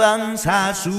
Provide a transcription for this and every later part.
방사수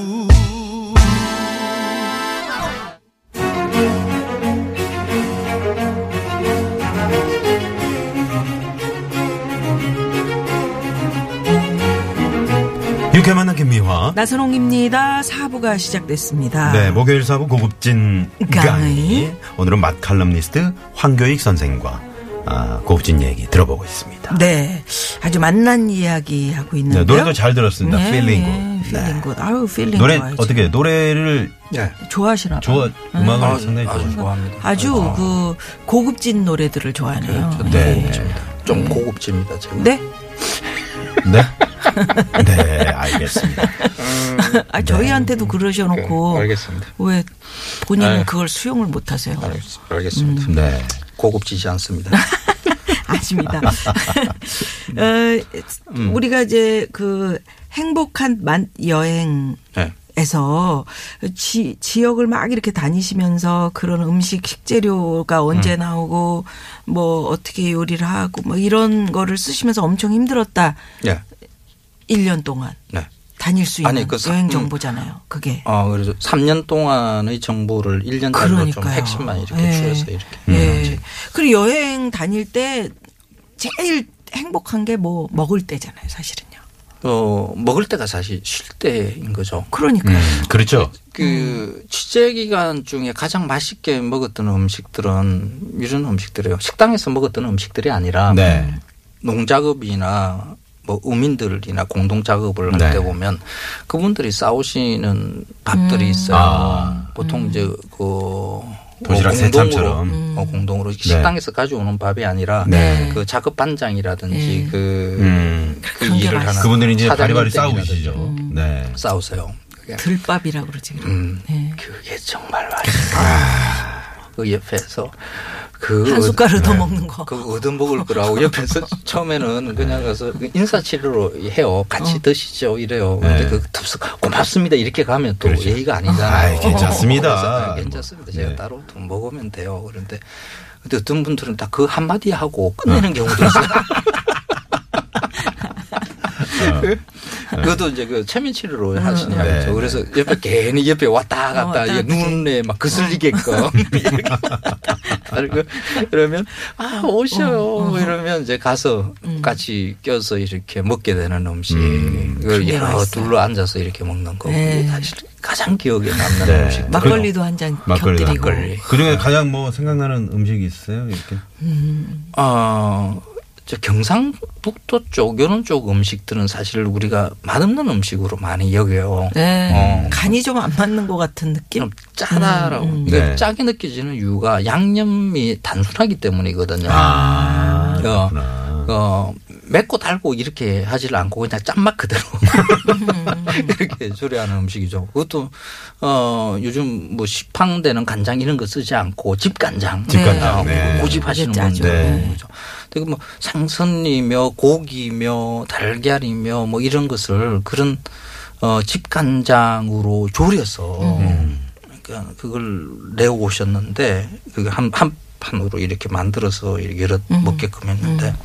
유쾌 만난 김미화. 나선홍입니다. 사부가 시작됐습니다. 네, 목요일 사부 고급진 강의. 오늘은 맛 칼럼니스트 황교익 선생과 아, 고급진 얘기 들어보고 있습니다. 네, 아주 맛난 이야기 하고 있는데요. 네, 노래도 잘 들었습니다. 네, Feeling 네, good. Feeling good. 아유, feeling 노래 좋아요. 어떻게 노래를 좋아하시나 봐요. 좋아 음악을 아, 상당히 아주 좋아. 좋아합니다. 아주 그 고급진 노래들을 좋아하네요. 네. 좀 고급집니다, 제가. 네? 네. 네, 알겠습니다. 아, 저희한테도 그러셔놓고 네, 알겠습니다. 왜 본인은 네. 그걸 수용을 못 하세요? 알겠- 알겠습니다. 네. 고급지지 않습니다. 아십니다. 어, 우리가 이제 그 행복한 만 여행 네. 에서 지, 지역을 막 이렇게 다니시면서 그런 음식 식재료가 언제 나오고 뭐 어떻게 요리를 하고 뭐 이런 거를 쓰시면서 엄청 힘들었다. 네. 1년 동안 네. 다닐 수 있는 아니, 그 사- 여행 음. 정보잖아요. 그게. 어, 그래서 3년 동안의 정보를 1년짜리로 좀 그러니까요. 핵심만 이렇게 예. 줄여서 이렇게. 예. 그리고 여행 다닐 때 제일 행복한 게 뭐 먹을 때잖아요, 사실은요. 어, 먹을 때가 사실 쉴 때인 거죠. 그러니까요. 음, 그렇죠. 그 취재 기간 중에 가장 맛있게 먹었던 음식들은 이런 음식들이에요. 식당에서 먹었던 음식들이 아니라 네. 농작업이나 뭐 우민들이나 공동 작업을 할 네. 때 보면 그분들이 싸우시는 밥들이 있어요. 아. 보통 이제 그 도시락 공동으로, 세참처럼. 어, 공동으로 식당에서 가져오는 밥이 아니라 네. 그 작업 반장이라든지 네. 그, 음. 그 일을 하는 맛있어요. 그분들이 이제 바리바리 싸우시죠. 네. 싸우세요. 그게 들밥이라고 그러지. 음, 네. 그게 정말 맛있어. 그 옆에서 그 한 숟가락 더 네. 먹는 거. 그 얻어 먹을 거라고 옆에서 처음에는 그냥 가서 그 인사치레로 해요. 같이 드시죠. 이래요. 근데 네. 그 덥석 고맙습니다. 이렇게 가면 또 그렇죠. 예의가 아니잖아요. 아이, 괜찮습니다. 그래서, 아, 괜찮습니다. 제가 네. 따로 돈 먹으면 돼요. 그런데 근데 어떤 분들은 딱그 한마디 하고 끝내는 경우도 있어요. 그것도 이제 그 최면 치료로 하시냐고. 네. 죠 그래서 옆에 괜히 옆에 왔다 갔다 이게 갔다 눈에 막 거슬리게끔 이렇게 하고 그러면 아 오셔요 뭐 이러면 이제 가서 같이 껴서 이렇게 먹게 되는 음식 그걸 그게 여러 맛있어요. 둘러 앉아서 이렇게 먹는 거 네. 사실 가장 기억에 남는 네. 음식 막걸리도 한잔 막걸리. 곁들이고. 막걸리. 그 중에 가장 뭐 생각나는 음식이 있어요? 이렇게? 어, 저 경상북도 쪽, 이런 쪽 음식들은 사실 우리가 맛없는 음식으로 많이 여겨요. 네. 어. 간이 좀 안 맞는 것 같은 느낌? 좀 짜다라고. 음, 음. 네. 짜게 느껴지는 이유가 양념이 단순하기 때문이거든요. 아, 어, 그렇구나. 어, 맵고 달고 이렇게 하질 않고 그냥 짠맛 그대로 이렇게 조리하는 음식이죠. 그것도 어 요즘 뭐 시팡되는 간장 이런 거 쓰지 않고 집 간장, 집 간장, 어, 네. 고집하시는. 분들 네. 거죠. 그리고 뭐 생선이며 고기며 달걀이며 뭐 이런 것을 그런 어 집 간장으로 조려서 그러니까 그걸 내어 오셨는데 그게 한, 한 판으로 이렇게 만들어서 이렇게 여러 먹게끔 했는데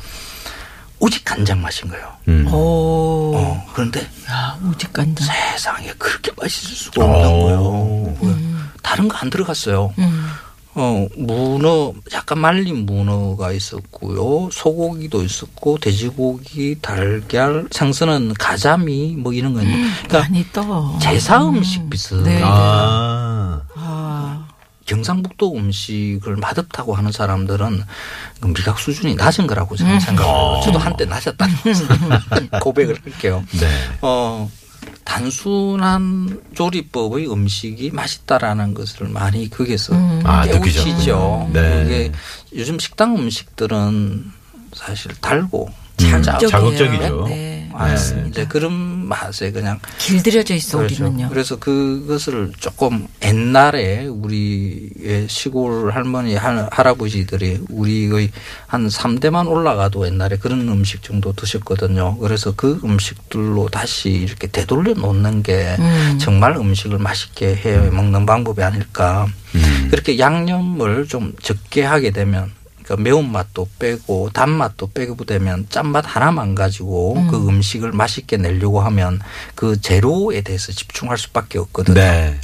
오직 간장 맛인 거예요. 음. 오. 어, 그런데 야, 오직 간장. 세상에 그렇게 맛있을 수가 없는 거예요. 음. 다른 거 안 들어갔어요. 음. 어, 문어, 약간 말린 문어가 있었고요. 소고기도 있었고, 돼지고기, 달걀, 생선은 가자미, 뭐 이런 거 있는데. 그러니까 많이 떠. 제사 음식 비슷. 네. 아. 아. 경상북도 음식을 맛없다고 하는 사람들은 그 미각 수준이 낮은 거라고 저는 생각해요. 저도 한때 낮았다는 고백을 할게요. 네. 어, 단순한 조리법의 음식이 맛있다라는 것을 많이 거기서 아, 깨우치죠. 느끼죠. 네. 이게 요즘 식당 음식들은 사실 달고 자극적이에요. 자극적이죠. 네. 많습니다. 이제 그런 맛에 그냥 길들여져 있어 그렇죠. 우리는요. 그래서 그것을 조금 옛날에 우리의 시골 할머니 할- 할아버지들이 우리의 한 3대만 올라가도 옛날에 그런 음식 정도 드셨거든요. 그래서 그 음식들로 다시 이렇게 되돌려 놓는 게 음. 정말 음식을 맛있게 해 먹는 방법이 아닐까. 음. 그렇게 양념을 좀 적게 하게 되면 그러니까 매운맛도 빼고 단맛도 빼고 되면 짠맛 하나만 가지고 그 음식을 맛있게 내려고 하면 그 재료에 대해서 집중할 수밖에 없거든요. 네.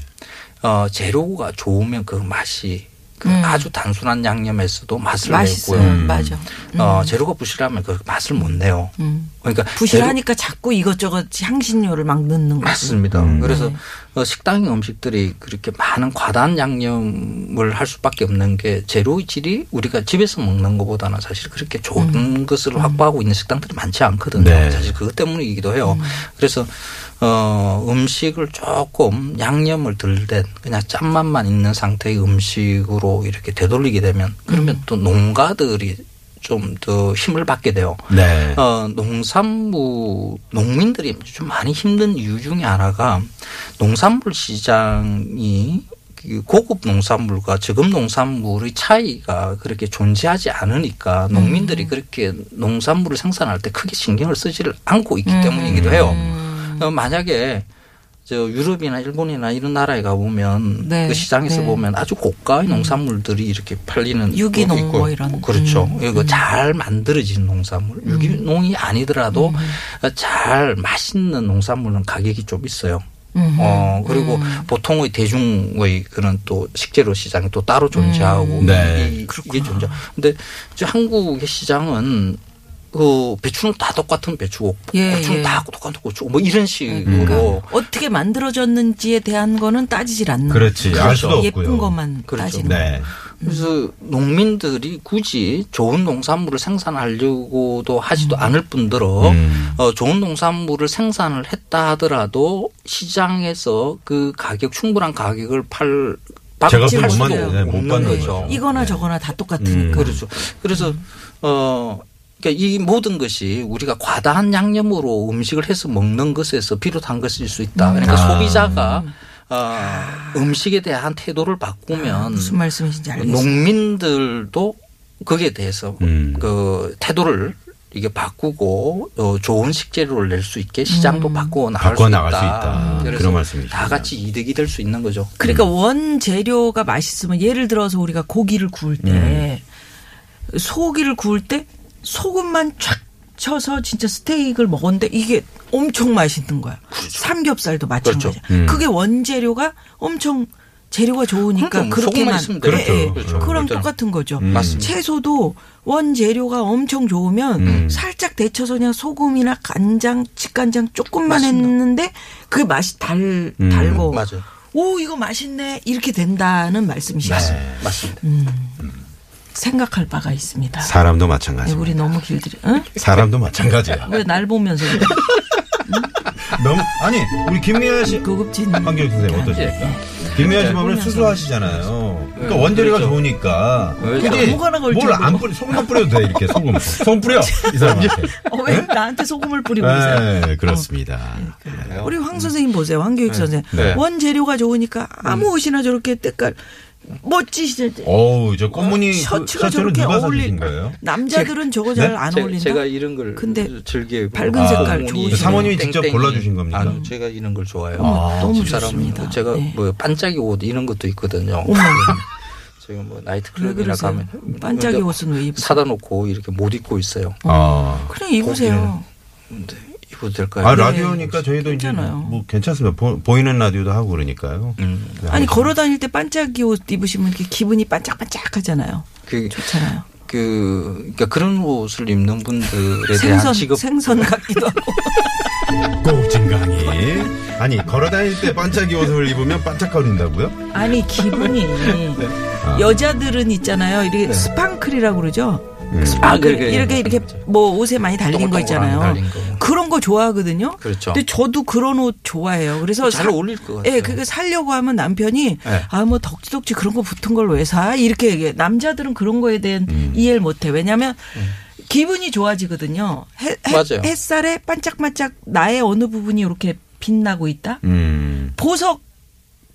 어, 재료가 좋으면 그 맛이 그 음. 아주 단순한 양념에서도 맛을 맛있어요. 내고요. 음. 맞아. 어, 재료가 부실하면 그 맛을 못 내요. 음. 그러니까 부실하니까 자꾸 이것저것 향신료를 막 넣는 거지. 맞습니다. 음. 그래서 네. 어, 식당 음식들이 그렇게 많은 과다한 양념을 할 수밖에 없는 게 재료의 질이 우리가 집에서 먹는 것보다는 사실 그렇게 좋은 음. 것을 확보하고 있는 식당들이 많지 않거든요. 네. 사실 그것 때문이기도 해요. 그래서 어, 음식을 조금 양념을 덜 된 그냥 짠맛만 있는 상태의 음식으로 이렇게 되돌리게 되면 그러면 또 농가들이 좀 더 힘을 받게 돼요. 네. 어, 농산물, 농민들이 좀 많이 힘든 이유 중에 하나가 농산물 시장이 그 고급 농산물과 저급 농산물의 차이가 그렇게 존재하지 않으니까 음. 농민들이 그렇게 농산물을 생산할 때 크게 신경을 쓰지를 않고 있기 때문이기도 해요. 음. 어, 만약에 저 유럽이나 일본이나 이런 나라에 가보면 네, 그 시장에서 네. 보면 아주 고가의 농산물들이 이렇게 팔리는 유기농 있고 뭐 이런. 그렇죠. 음, 이거 잘 만들어진 농산물 유기농이 아니더라도 음. 잘 맛있는 농산물은 가격이 좀 있어요. 음. 어 그리고 보통의 대중의 그런 또 식재료 시장이 또 따로 존재하고 음. 네. 이, 이게 존재. 근데 저 한국의 시장은 그 배추는 다 똑같은 배추고 예, 고추는 예. 다 똑같은 고추고 뭐 이런 식으로 그러니까 어떻게 만들어졌는지에 대한 거는 따지질 않는 그렇지. 알 그렇죠. 수도 없고요. 예쁜 것만 그렇죠. 따지는 네. 그래서 농민들이 굳이 좋은 농산물을 생산하려고도 하지도 않을 뿐더러 음. 어, 좋은 농산물을 생산을 했다 하더라도 시장에서 그 가격 충분한 가격을 팔 제가 받지 못할 만- 네, 못 받는 거죠. 이거나 네. 저거나 다 똑같으니까. 그렇죠. 그래서 어 그러니까 이 모든 것이 우리가 과다한 양념으로 음식을 해서 먹는 것에서 비롯한 것일 수 있다. 그러니까 아. 소비자가 어, 음식에 대한 태도를 바꾸면 아, 무슨 말씀이신지 알겠습니다. 농민들도 거기에 대해서 음. 그 태도를 이게 바꾸고 어, 좋은 식재료를 낼 수 있게 시장도 음. 바꾸어 나갈 바꿔 수 나갈 있다. 수 있다. 그래서 그런 말씀이시죠. 다 같이 이득이 될 수 있는 거죠. 그러니까 원 재료가 맛있으면 예를 들어서 우리가 고기를 구울 때 소고기를 구울 때 소금만 쫙 쳐서 진짜 스테이크를 먹었는데 이게 엄청 맛있는 거야. 삼겹살도 마찬가지야. 그렇죠. 음. 그게 원재료가 엄청 재료가 좋으니까 그렇죠. 뭐 그렇게만 돼요. 예, 예. 그렇죠. 그럼 그렇죠. 똑같은 거죠. 음. 채소도 원 재료가 엄청 좋으면 음. 살짝 데쳐서 그냥 소금이나 간장, 직간장 조금만 맞습니다. 했는데 그게 맛이 달 음. 달고 맞아요. 오 이거 맛있네 이렇게 된다는 말씀이시죠. 네. 맞습니다. 생각할 바가 있습니다. 사람도 네, 마찬가지입니다. 우리 너무 길들여. 응? 사람도 마찬가지야. 왜 날 보면서 그래? 너무 아니 우리 김미아 씨 고급진 황교익 선생님 어떠십니까? 김미아 씨 보면 수수하시잖아요. 그러니까 원재료가 그렇죠. 좋으니까. 굳이 뭘안 뭐. 뿌려 소금만 뿌려도 돼 이렇게 소금 소금 뿌려 이 사람한테. 어, 왜 나한테 소금을 뿌리고 계세요? 네 그렇습니다. 우리 황 선생님 보세요. 황교익 선생님. 네. 원 재료가 좋으니까 아무 옷이나 저렇게 때깔 멋지시죠. 어우 저 꽃무늬 그 셔츠가 저렇게. 사주신 거예요? 남자들은 저거 잘안 제- 어울린다. 제가 이런 걸 근데 즐겨 밝은 아, 색깔 좋으시네요. 사모님이 직접 땡땡이. 골라 주신 겁니까? 아니, 제가 이런 걸 좋아해요. 어머, 너무 좋습니다. 제가 네. 뭐 반짝이 옷 이런 것도 있거든요. 제가 뭐 나이트클럽이나 그러세요? 가면 반짝이 근데 옷은 왜 입으세요? 사다 놓고 이렇게 못 입고 있어요. 아. 그냥 입으세요. 근 데 입어도 될까요? 아 라디오니까 저희도 이제 괜찮아요. 뭐 괜찮습니다. 보, 보이는 라디오도 하고 그러니까요. 음. 아니 걸어 다닐 때 반짝이 옷 입으시면 이렇게 기분이 반짝반짝 하잖아요. 그, 좋잖아요. 그, 그러니까 그런 옷을 입는 분들에 대한 생선 직업 생선 같기도 하고. 고급진 강의. 아니 걸어 다닐 때 반짝이 옷을 입으면 반짝거린다고요? 아니 기분이 아. 여자들은 있잖아요. 이렇게 스팡클이라고 그러죠. 음. 아, 그래, 그래. 이렇게 이렇게 뭐 옷에 많이 달린 거 있잖아요. 달린 거. 그런 거 좋아하거든요. 그렇죠. 근데 저도 그런 옷 좋아해요. 그래서 잘 사- 어울릴 것 같아요. 예, 그게 살려고 하면 남편이 네. 아뭐 덕지덕지 그런 거 붙은 걸 왜 사? 이렇게 얘기해. 남자들은 그런 거에 대한 음. 이해를 못 해. 왜냐하면 기분이 좋아지거든요. 해, 해- 맞아요. 햇살에 반짝반짝 나의 어느 부분이 이렇게 빛나고 있다. 음. 보석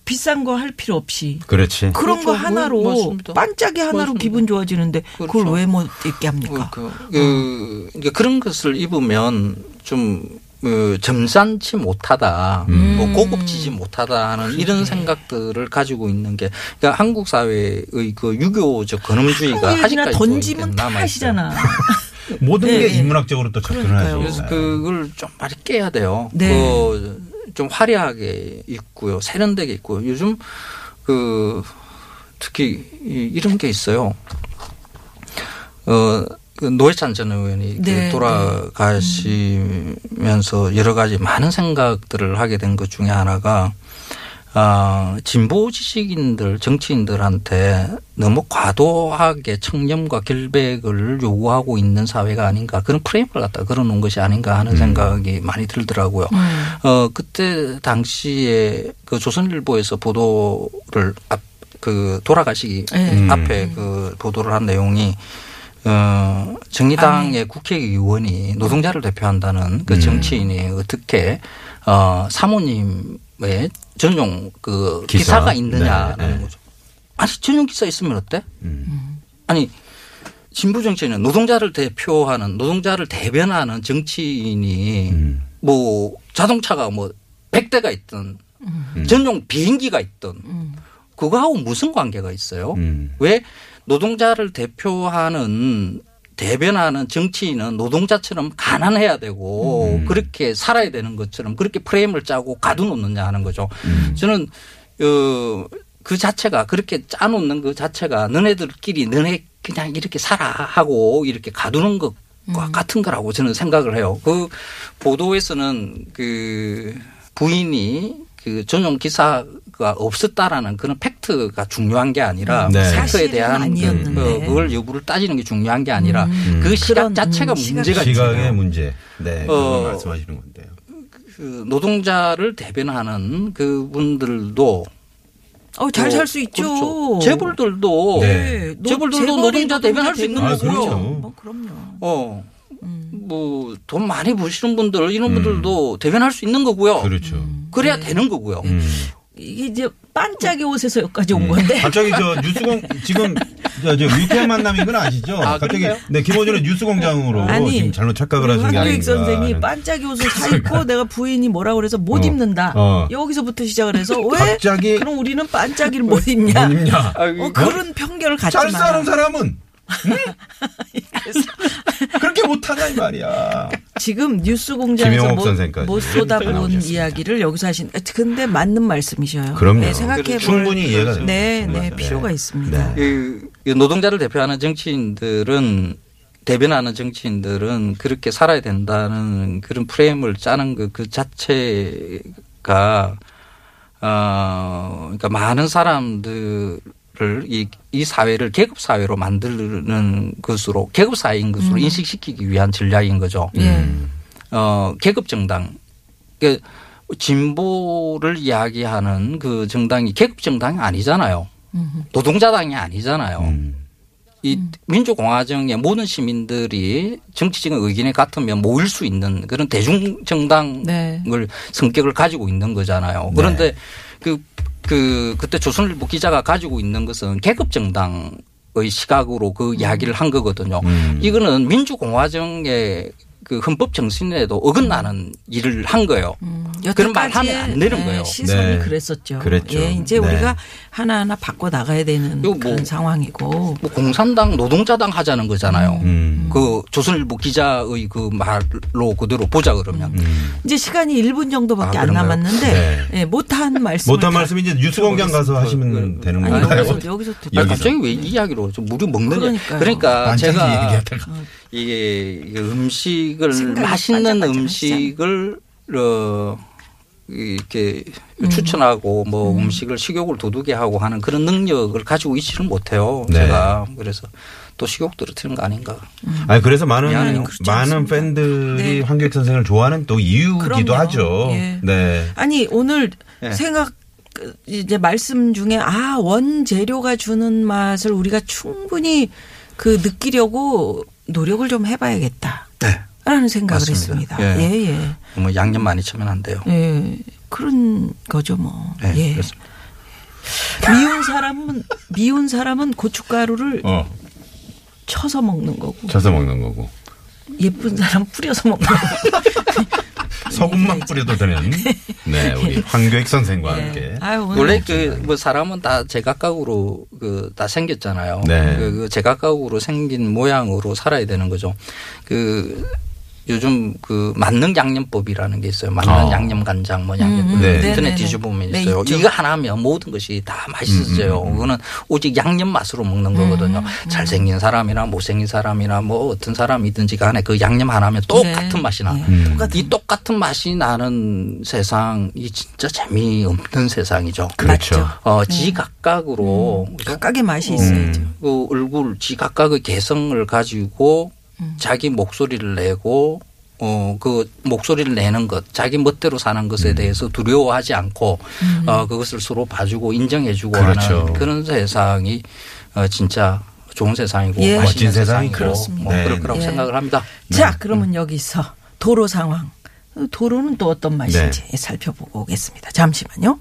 비싼 거 할 필요 없이 그렇지. 그런 거 그렇죠. 하나로 뭐, 맞습니다. 반짝이 하나로 맞습니다. 기분 좋아지는데 그걸 그렇죠. 왜못 입게 합니까? 그, 그, 이게 그런 것을 입으면 좀 어, 점잖지 못하다, 음. 뭐 고급지지 못하다 하는 이런 생각들을 가지고 있는 게 그러니까 한국 사회의 그 유교적 근엄주의가 얘기나 아직까지 던지면 다 남아 있어요. 하시잖아. 모든 네, 게 네. 인문학적으로 또 접근을. 하죠. 그래서 그걸 좀 많이 깨야 돼요. 네. 그 좀 화려하게 입고요, 세련되게 입고요. 요즘 그 특히 이- 이런 게 있어요. 어, 그 노회찬 전 의원이 그 네, 돌아가시면서 여러 가지 많은 생각들을 하게 된 것 중에 하나가 아, 진보 지식인들, 정치인들한테 너무 과도하게 청렴과 결백을 요구하고 있는 사회가 아닌가 그런 프레임을 갖다 걸어놓은 것이 아닌가 하는 생각이 많이 들더라고요. 음. 어, 그때 당시에 그 조선일보에서 보도를 앞, 그 돌아가시기 네. 앞에 그 보도를 한 내용이 어, 정의당의 국회의원이 노동자를 대표한다는 그 음. 정치인이 어떻게 어, 사모님 의 전용 그 기사. 기사. 가 있느냐라는 네, 네. 거죠. 아니 전용 기사 있으면 어때? 음. 아니 진보 정치인은 노동자를 대표하는 노동자를 대변하는 정치인이 음. 뭐 자동차가 뭐 100대가 있든 음. 전용 비행기가 있든 음. 그거하고 무슨 관계가 있어요? 음. 왜 노동자를 대표하는 대변하는 정치인은 노동자처럼 가난해야 되고 음. 그렇게 살아야 되는 것처럼 그렇게 프레임을 짜고 가둬놓느냐 하는 거죠. 음. 저는 어, 그 자체가 그렇게 짜놓는 그 자체가 너네들끼리 너네 그냥 이렇게 살아 하고 이렇게 가두는 것과 같은 거라고 저는 생각을 해요. 그 보도에서는 그 부인이 그 전용 기사 가 없었다라는 그런 팩트가 중요한 게 아니라 네. 팩트에 대한 아니었는데. 그, 그걸 여부를 따지는 게 중요한 게 아니라 음. 그 시각 그런, 자체가 음, 시각- 문제가 시각의 있잖아요. 문제. 네. 어. 말씀하시는 건데요. 그 노동자를 대변하는 그분들도 어, 잘 어, 살수 있죠. 그렇죠. 재벌들도 네. 노- 재벌들도 재벌이 노동자 대변할 수 있는 아, 거고요. 그렇죠. 뭐 그럼요. 어. 음. 뭐돈 많이 버시는 분들 이런 음. 분들도 대변할 수 있는 거고요. 그렇죠. 그래야 네. 되는 거고요. 음. 이게 이제 반짝이 옷에서 여기까지 온 음. 건데. 갑자기 저 뉴스공 지금 저, 저 유쾌한 만남인 건 아시죠? 아, 갑자기 그런가요? 네 김호준의 뉴스공장으로 아니, 지금 잘못 착각을 하신 게 황교익 아닌가. 선생이 하는. 반짝이 옷을 사 입고 내가 부인이 뭐라 그래서 못 어. 입는다. 어. 여기서부터 시작을 해서 왜? 갑자기 그럼 우리는 반짝이를 못 입냐? 못 입냐? 어, 그런 편견을 갖지 잘 마라. 사는 사람은 응? 그렇게 못하냐 이 말이야. 지금 뉴스 공장에서 못, 선생까지 못 쏟아본. 이야기를 여기서 하신. 근데 맞는 말씀이셔요. 그럼요. 네, 생각해 충분히 볼- 이해가 됩니다. 네, 네, 맞아요. 필요가 네. 있습니다. 네. 노동자를 대표하는 정치인들은 대변하는 정치인들은 그렇게 살아야 된다는 그런 프레임을 짜는 그, 그 자체가 어 그러니까 많은 사람들을 이, 이 사회를 계급 사회로 만드는 것으로 계급 사회인 것으로 음. 인식시키기 위한 전략인 거죠. 예. 음. 어, 계급 정당. 그 진보를 이야기하는 그 정당이 계급 정당이 아니잖아요. 음. 노동자당이 아니잖아요. 음. 이 민주공화정의 모든 시민들이 정치적인 의견이 같으면 모일 수 있는 그런 대중 정당을 네. 성격을 가지고 있는 거잖아요. 그런데 그, 그, 그때 조선일보 기자가 가지고 있는 것은 계급 정당 의 시각으로 그 이야기를 한 거거든요. 음. 이거는 민주공화정의 그 헌법 정신에도 어긋나는 일을 한 거예요. 음, 그런 말 하면 안 되는 네, 거예요. 시선이 네. 그랬었죠. 그랬죠. 예, 이제 네. 우리가 하나하나 바꿔 나가야 되는 뭐- 그런 상황이고. 뭐 공산당 노동자당 하자는 거잖아요. 음. 그 조선일보 기자의 그 말로 그대로 보자 그러면. 음. 이제 시간이 1분 정도밖에 아, 안? 남았는데 네. 예, 못한 말씀 못한 말씀 이제 뉴스공장 가서 하시면 되는 아니 건가요? 여기서 여기서 듣 아니, 여기서. 갑자기 왜이 이야기로 좀 무료 먹느냐. 그러니까요. 그러니까 제가 얘기하다가. 이게 이게 음식을 맛있는 음식을 어 이렇게 추천하고 뭐 음. 식을 식욕을 돋우게 하고 하는 그런 능력을 가지고 있지는 못해요. 네. 제가 그래서 또 식욕 떨어뜨리는 거 아닌가. 아니 그래서 많은 미안해요. 그렇지 많은 않습니다. 팬들이 네. 황교익 선생을 좋아하는 또 이유기도 그럼요. 하죠. 예. 네. 아니 오늘 네. 생각 그, 이제 말씀 중에 아 원재료가 주는 맛을 우리가 충분히 그 느끼려고 노력을 좀 해봐야겠다. 네. 라는 생각을 맞습니다. 했습니다. 예. 예, 예. 뭐 양념 많이 치면 안 돼요. 예. 그런 거죠, 뭐. 네, 예. 그렇습니다. 미운 사람은, 미운 사람은 고춧가루를 어, 쳐서 먹는 거고, 쳐서 먹는 거고. 예쁜 사람 뿌려서 먹는 거고. 소금만 뿌려도 되는 네 우리 황교익 선생과 함께 아유, 원래 그 뭐 사람은 다 제각각으로 그 다 생겼잖아요. 네. 그, 그 제각각으로 생긴 모양으로 살아야 되는 거죠. 그 요즘 그 만능 양념법이라는 게 있어요. 만능 아. 양념 간장 뭐 양념 네. 인터넷. 뒤져보면 네, 있어요. 있죠. 이거 하나면 모든 것이 다 맛있어져요. 그거는 오직 양념 맛으로 먹는 거거든요. 잘생긴 사람이나 못생긴 사람이나 뭐 어떤 사람이든지 간에 그 양념 하나면 똑같은 네. 맛이 나. 네. 음. 똑같은 이 똑같은 맛이 나는 세상이 진짜 재미없는 세상이죠. 그렇죠. 어, 지각각으로 그죠? 각각의 맛이 음. 있어야죠. 그 얼굴 지각각의 개성을 가지고 음. 자기 목소리를 내고 어, 그 목소리를 내는 것, 자기 멋대로 사는 음. 것에 대해서 두려워하지 않고 어, 그것을 서로 봐주고 인정해주고 그렇죠. 하는 그런 세상이 어, 진짜 좋은 세상이고 예. 맛있는 멋진 세상이 세상이고 그렇습니다. 뭐 네. 그럴 거라고 예. 생각을 합니다. 자, 그러면 여기서 도로 상황. 도로는 또 어떤 맛인지 살펴보고 오겠습니다. 잠시만요.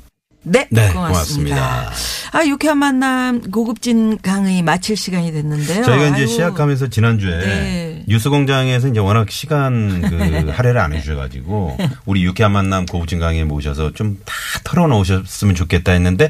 네, 네, 고맙습니다. 고맙습니다. 아, 유쾌한 만남 고급진 강의 마칠 시간이 됐는데요. 저희가 이제 아이고, 시작하면서 지난주에 네. 뉴스공장에서 이제 워낙 시간 그 할애를 안 해주셔가지고 우리 유쾌한 만남 고급진 강의 모셔서 좀 다 털어놓으셨으면 좋겠다 했는데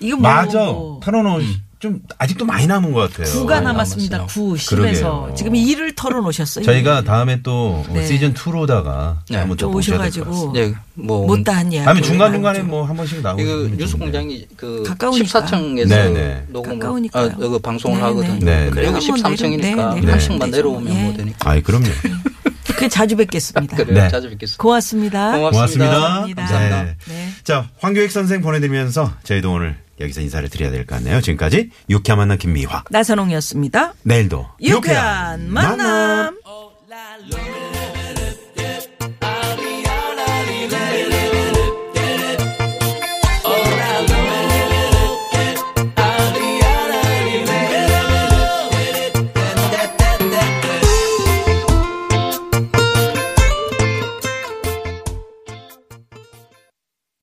이거 뭐, 맞아 뭐 털어놓으 좀 아직도 많이 남은 것 같아요. 구가 많이 남았습니다. 남았어요. 구, 그러게요. 10에서. 지금 일을 털어놓으셨어요. 저희가 다음에 또 네. 시즌 2로다가 네. 한번 같습니다. 오셔가지고 네, 뭐 못다한 이야기. 아니면 중간 중간에 뭐 한 번씩 나오고 이거 뉴스 공장이 그 가까우니까. 14층에서 네네. 녹음을 가까우니까요. 아, 그 방송을 네네. 하거든요. 네네. 그리고 한번 13층이니까 내려- 네, 네. 한 층만. 내려오면 예. 뭐 되니까. 아이 그럼요. 그 자주 뵙겠습니다. 그래요. 네. 자주 뵙겠습니다. 고맙습니다. 고맙습니다. 고맙습니다. 감사합니다. 네. 네. 자, 황교익 선생 보내드리면서 저희도 오늘 여기서 인사를 드려야 될 것 같네요. 지금까지 유쾌한 만남 김미화. 나선홍이었습니다. 내일도 유쾌한 만남.